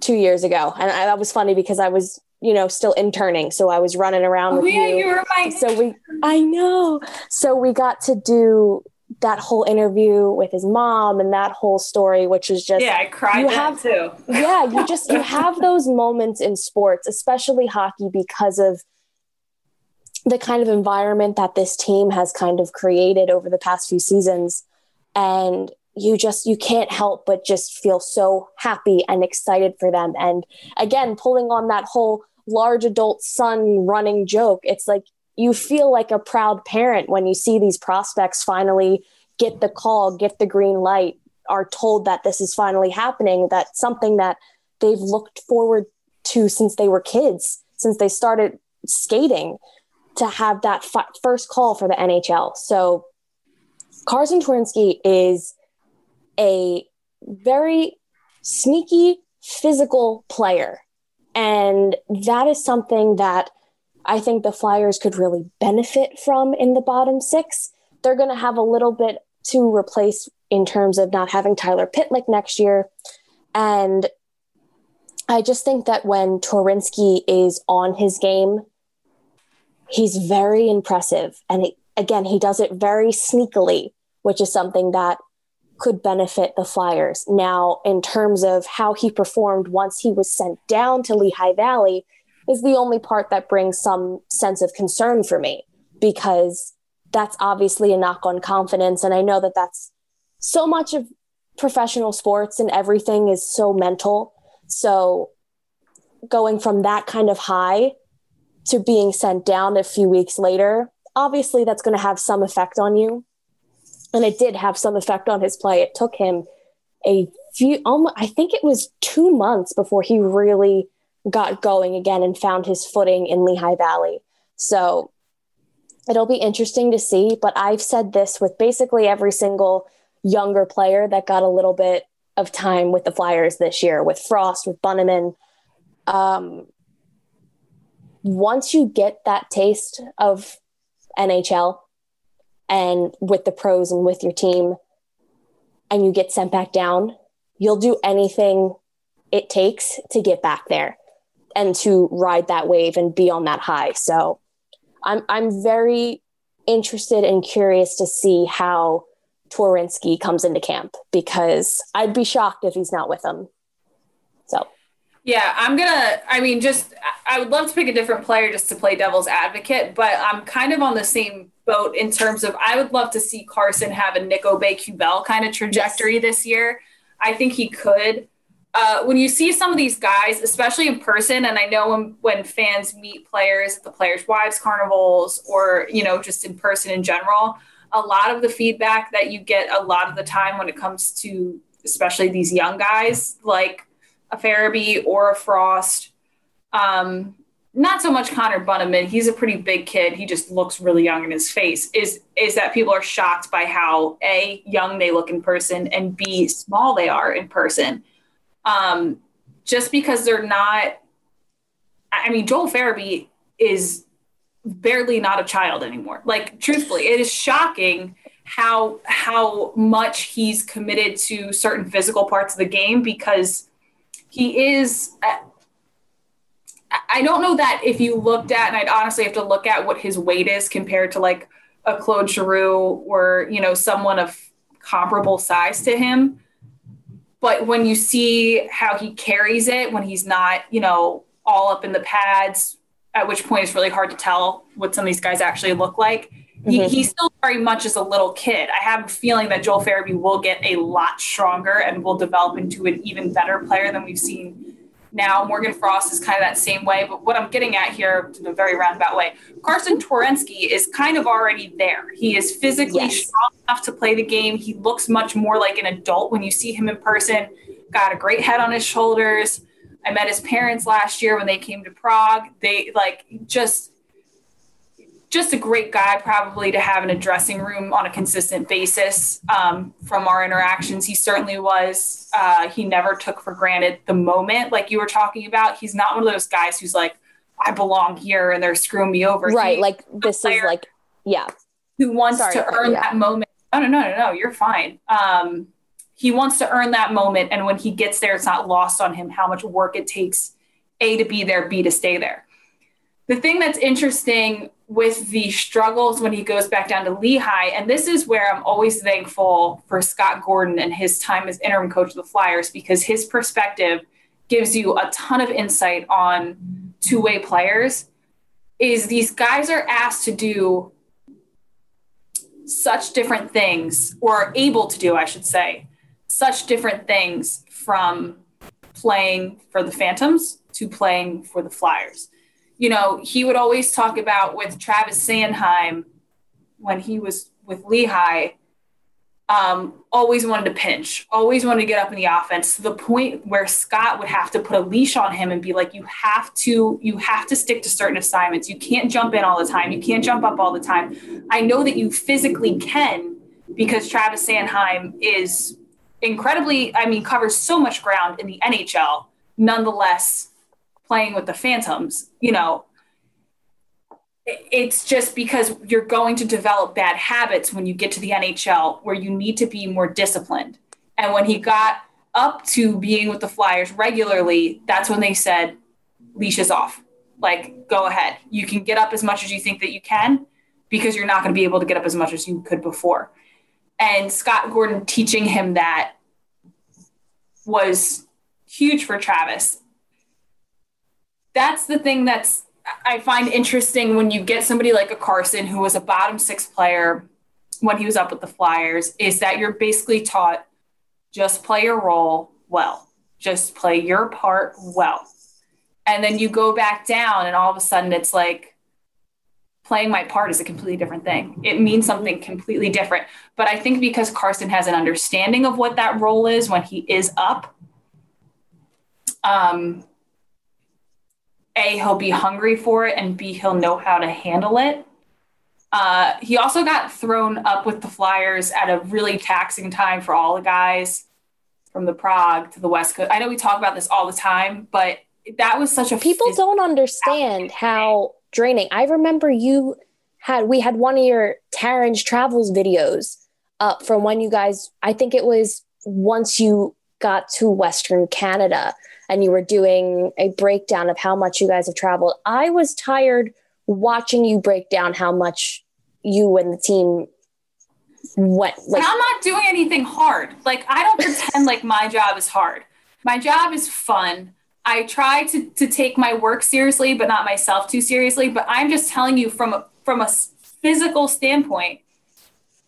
S2: two years ago and I, that was funny because i was you know still interning so i was running around oh, with yeah, you,
S1: you were my
S2: so we i know so we got to do that whole interview with his mom and that whole story, which was just
S1: yeah, I cried you have, too. <laughs>
S2: yeah, you just you have those moments in sports, especially hockey, because of the kind of environment that this team has kind of created over the past few seasons, and you just you can't help but just feel so happy and excited for them. And again, pulling on that whole large adult son running joke, it's like you feel like a proud parent when you see these prospects finally get the call, get the green light, are told that this is finally happening, that something that they've looked forward to since they were kids, since they started skating, to have that first call for the NHL. So Carson Twarynski is a very sneaky physical player. And that is something that I think the Flyers could really benefit from in the bottom six. They're going to have a little bit to replace in terms of not having Tyler Pitlick next year. And I just think that when Twarynski is on his game, he's very impressive. And again, he does it very sneakily, which is something that could benefit the Flyers. Now, in terms of how he performed once he was sent down to Lehigh Valley, is the only part that brings some sense of concern for me because that's obviously a knock on confidence. And I know that that's so much of professional sports and everything is so mental. So going from that kind of high to being sent down a few weeks later, obviously that's going to have some effect on you. And it did have some effect on his play. It took him a few, almost, I think it was two months before he really got going again and found his footing in Lehigh Valley. So it'll be interesting to see. But I've said this with basically every single younger player that got a little bit of time with the Flyers this year, with Frost, with Bunnaman. Um, once you get that taste of NHL and with the pros and with your team, and you get sent back down, you'll do anything it takes to get back there and to ride that wave and be on that high. So I'm I'm very interested and curious to see how Twarynski comes into camp because I'd be shocked if he's not with them. So
S1: yeah, I'm gonna. I mean, just I would love to pick a different player just to play devil's advocate, but I'm kind of on the same boat in terms of I would love to see Carson have a Nick Aube-Kubel kind of trajectory yes. this year. I think he could uh, when you see some of these guys, especially in person, and I know when, when fans meet players at the Players' Wives Carnivals or, you know, just in person in general, a lot of the feedback that you get a lot of the time when it comes to especially these young guys like a Farabee or a Frost, um, not so much Connor Bunnaman. He's a pretty big kid. He just looks really young in his face. Is is that people are shocked by how a young they look in person and b small they are in person um, just because they're not. I mean, Joel Farabee is barely not a child anymore. Like, truthfully, it is shocking how how much he's committed to certain physical parts of the game because he is. Uh, I don't know that if you looked at, and I'd honestly have to look at what his weight is compared to like a Claude Giroux or you know someone of comparable size to him. But when you see how he carries it when he's not, you know, all up in the pads, at which point it's really hard to tell what some of these guys actually look like. He, mm-hmm. he still very much is a little kid. I have a feeling that Joel Farabee will get a lot stronger and will develop into an even better player than we've seen now. Morgan Frost is kind of that same way. But what I'm getting at here in a very roundabout way, Carson Twarynski is kind of already there. He is physically yes. strong enough to play the game. He looks much more like an adult when you see him in person. Got a great head on his shoulders. I met his parents last year when they came to Prague. They like just just a great guy, probably to have in a dressing room on a consistent basis. Um, from our interactions, he certainly was. Uh, he never took for granted the moment, like you were talking about. He's not one of those guys who's like, "I belong here," and they're screwing me over.
S2: Right, he, like this is like, yeah.
S1: Who wants Sorry, to earn yeah. that moment? No, no, no, no, no. You're fine. Um, he wants to earn that moment, and when he gets there, it's not lost on him how much work it takes, a to be there, b to stay there. The thing that's interesting with the struggles when he goes back down to Lehigh. And this is where I'm always thankful for Scott Gordon and his time as interim coach of the Flyers because his perspective gives you a ton of insight on two-way players is these guys are asked to do such different things or able to do I should say such different things from playing for the Phantoms to playing for the Flyers you know, he would always talk about with Travis Sanheim when he was with Lehigh, um, always wanted to pinch, always wanted to get up in the offense to the point where Scott would have to put a leash on him and be like, you have to, you have to stick to certain assignments. You can't jump in all the time. You can't jump up all the time. I know that you physically can because Travis Sanheim is incredibly, I mean, covers so much ground in the NHL. Nonetheless, playing with the Phantoms, you know, it's just because you're going to develop bad habits when you get to the NHL where you need to be more disciplined. And when he got up to being with the Flyers regularly, that's when they said, leash is off. Like, go ahead. You can get up as much as you think that you can because you're not going to be able to get up as much as you could before. And Scott Gordon teaching him that was huge for Travis. That's the thing that's I find interesting when you get somebody like a Carson who was a bottom six player when he was up with the Flyers is that you're basically taught just play your role well, just play your part well. And then you go back down, and all of a sudden it's like playing my part is a completely different thing. It means something completely different. But I think because Carson has an understanding of what that role is when he is up, um, a he'll be hungry for it and b he'll know how to handle it. Uh, he also got thrown up with the flyers at a really taxing time for all the guys from the prague to the west coast. I know we talk about this all the time but that was such a
S2: people phys- don't understand how draining. I remember you had we had one of your Taryn's travels videos up from when you guys i think it was once you got to western canada and you were doing a breakdown of how much you guys have traveled. I was tired watching you break down how much you and the team went.
S1: Like, I'm not doing anything hard. Like I don't pretend like my job is hard. My job is fun. I try to to take my work seriously, but not myself too seriously. But I'm just telling you from a from a physical standpoint.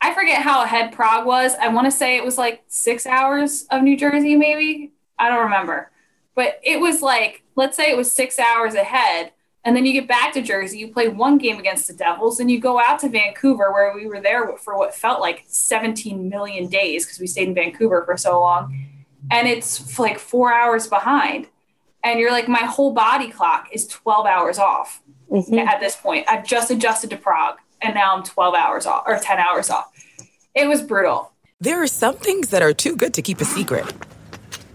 S1: I forget how ahead Prague was. I want to say it was like six hours of New Jersey, maybe. I don't remember. But it was like, let's say it was six hours ahead. And then you get back to Jersey, you play one game against the Devils, and you go out to Vancouver, where we were there for what felt like 17 million days because we stayed in Vancouver for so long. And it's like four hours behind. And you're like, my whole body clock is 12 hours off mm-hmm. at this point. I've just adjusted to Prague, and now I'm 12 hours off or 10 hours off. It was brutal.
S4: There are some things that are too good to keep a secret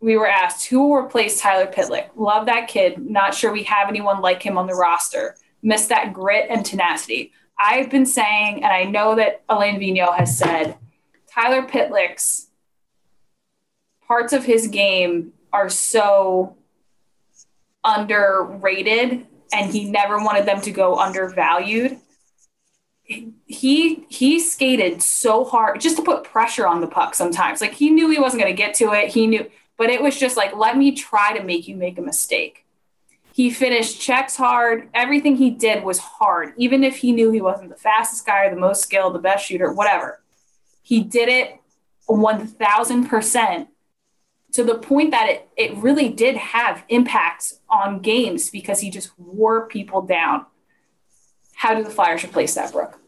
S1: we were asked who will replace Tyler Pitlick. Love that kid. Not sure we have anyone like him on the roster. Miss that grit and tenacity. I've been saying, and I know that Alain Vigneault has said, Tyler Pitlick's parts of his game are so underrated, and he never wanted them to go undervalued. He he skated so hard just to put pressure on the puck sometimes. Like he knew he wasn't going to get to it. He knew but it was just like, let me try to make you make a mistake. He finished checks hard. Everything he did was hard, even if he knew he wasn't the fastest guy or the most skilled, the best shooter, whatever. He did it 1000% to the point that it, it really did have impacts on games because he just wore people down. How do the Flyers replace that, Brooke?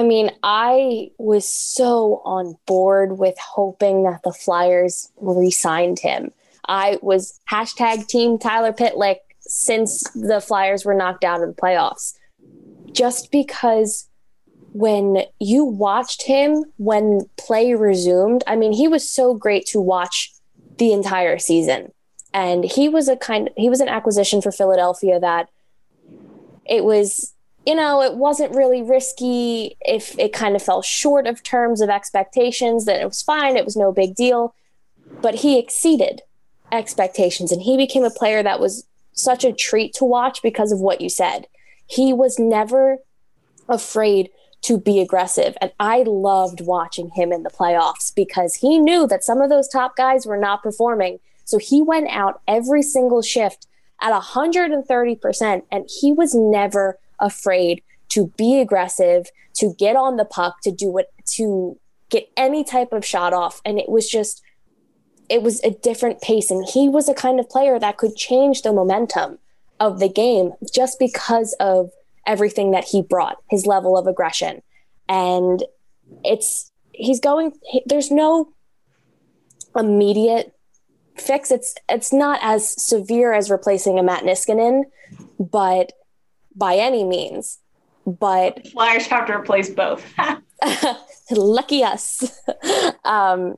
S2: I mean, I was so on board with hoping that the Flyers re signed him. I was hashtag team Tyler Pitlick since the Flyers were knocked out of the playoffs. Just because when you watched him when play resumed, I mean, he was so great to watch the entire season. And he was a kind he was an acquisition for Philadelphia that it was you know, it wasn't really risky if it kind of fell short of terms of expectations, then it was fine. It was no big deal. But he exceeded expectations and he became a player that was such a treat to watch because of what you said. He was never afraid to be aggressive. And I loved watching him in the playoffs because he knew that some of those top guys were not performing. So he went out every single shift at 130%, and he was never afraid to be aggressive, to get on the puck, to do what, to get any type of shot off. And it was just, it was a different pace. And he was a kind of player that could change the momentum of the game just because of everything that he brought, his level of aggression. And it's, he's going, he, there's no immediate fix. It's, it's not as severe as replacing a Matt Niskanen, but by any means. But
S1: Flyers have to replace both. <laughs> <laughs>
S2: Lucky us. <laughs> um,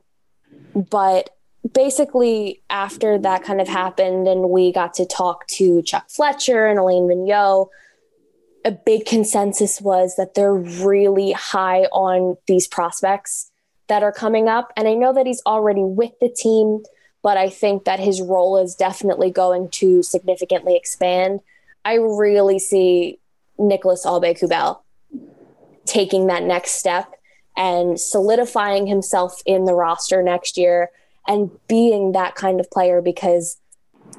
S2: but basically, after that kind of happened, and we got to talk to Chuck Fletcher and Alain Vigneault, a big consensus was that they're really high on these prospects that are coming up. And I know that he's already with the team, but I think that his role is definitely going to significantly expand. I really see Nicolas Aube-Kubel taking that next step and solidifying himself in the roster next year and being that kind of player because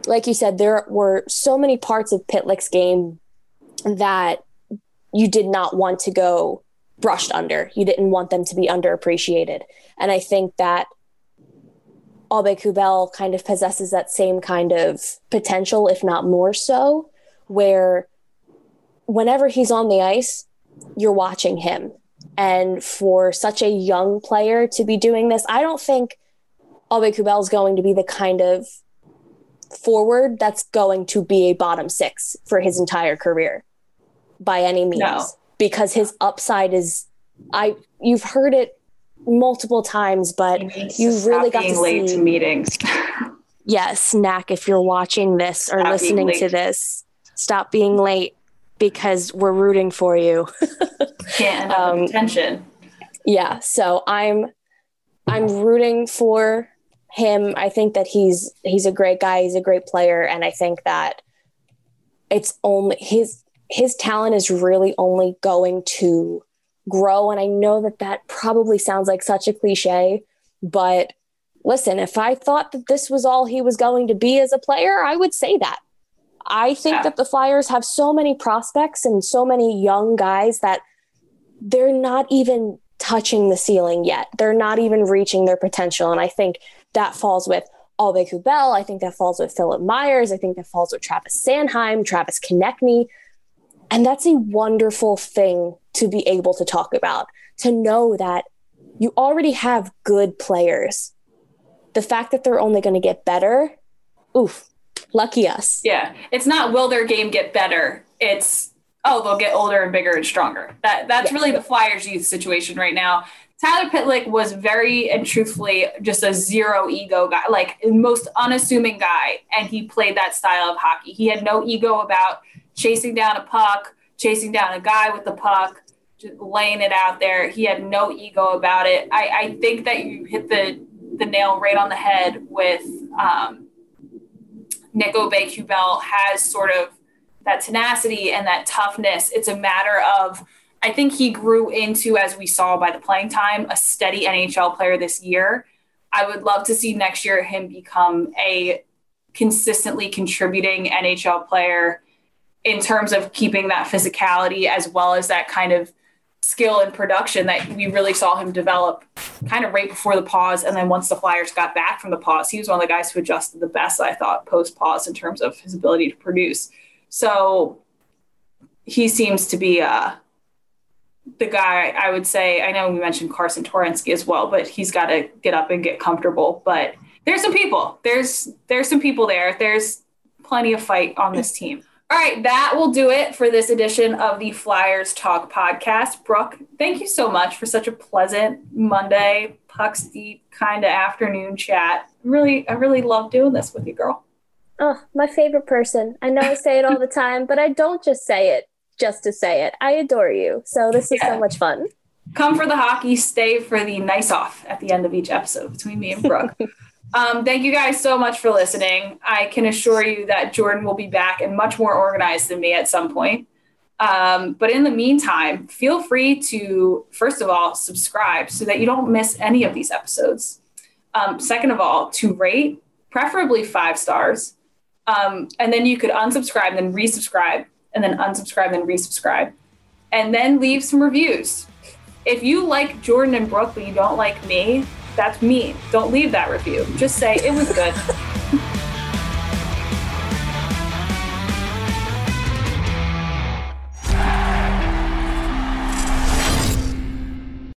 S2: like you said there were so many parts of Pitlick's game that you did not want to go brushed under. You didn't want them to be underappreciated. And I think that Aube-Kubel kind of possesses that same kind of potential, if not more so, where whenever he's on the ice, you're watching him. And for such a young player to be doing this, I don't think Aube-Kubel is going to be the kind of forward that's going to be a bottom six for his entire career by any means. No. Because his upside is I you've heard it multiple times, but you've really got to
S1: late
S2: see,
S1: to meetings. <laughs>
S2: yes, Snack, if you're watching this or stop listening to this, stop being late because we're rooting for you. <laughs>
S1: Can't um, attention.
S2: Yeah, so I'm I'm rooting for him. I think that he's he's a great guy. He's a great player, and I think that it's only his his talent is really only going to grow. And I know that that probably sounds like such a cliche, but listen, if I thought that this was all he was going to be as a player, I would say that. I think yeah. that the Flyers have so many prospects and so many young guys that they're not even touching the ceiling yet. They're not even reaching their potential. And I think that falls with Aube-Kubel. I think that falls with Philip Myers. I think that falls with Travis Sanheim, Travis Konecny. And that's a wonderful thing to be able to talk about, to know that you already have good players. The fact that they're only going to get better, oof, lucky us.
S1: Yeah. It's not will their game get better? It's oh, they'll get older and bigger and stronger. That that's really the Flyers youth situation right now. Tyler Pitlick was very and truthfully just a zero ego guy, like most unassuming guy, and he played that style of hockey. He had no ego about chasing down a puck, chasing down a guy with the puck, just laying it out there. He had no ego about it. I, I think that you hit the the nail right on the head with um, Nick Aube-Kubel has sort of that tenacity and that toughness. It's a matter of I think he grew into, as we saw by the playing time, a steady NHL player this year. I would love to see next year him become a consistently contributing NHL player in terms of keeping that physicality as well as that kind of skill and production that we really saw him develop kind of right before the pause. And then once the Flyers got back from the pause, he was one of the guys who adjusted the best, I thought, post pause in terms of his ability to produce. So he seems to be uh, the guy I would say. I know we mentioned Carson Twarynski as well, but he's got to get up and get comfortable. But there's some people. There's there's some people there. There's plenty of fight on this team. All right, that will do it for this edition of the Flyers Talk podcast. Brooke, thank you so much for such a pleasant Monday, pucks deep kind of afternoon chat. Really, I really love doing this with you, girl.
S2: Oh, my favorite person. I know I say it all the <laughs> time, but I don't just say it just to say it. I adore you. So this is yeah. so much fun.
S1: Come for the hockey, stay for the nice off at the end of each episode between me and Brooke. <laughs> Um, thank you guys so much for listening. I can assure you that Jordan will be back and much more organized than me at some point. Um, but in the meantime, feel free to, first of all, subscribe so that you don't miss any of these episodes. Um, second of all, to rate, preferably five stars. Um, and then you could unsubscribe, then resubscribe, and then unsubscribe, then resubscribe, and then leave some reviews. If you like Jordan and Brooke, but you don't like me, that's mean. Don't leave that review. Just say it was good.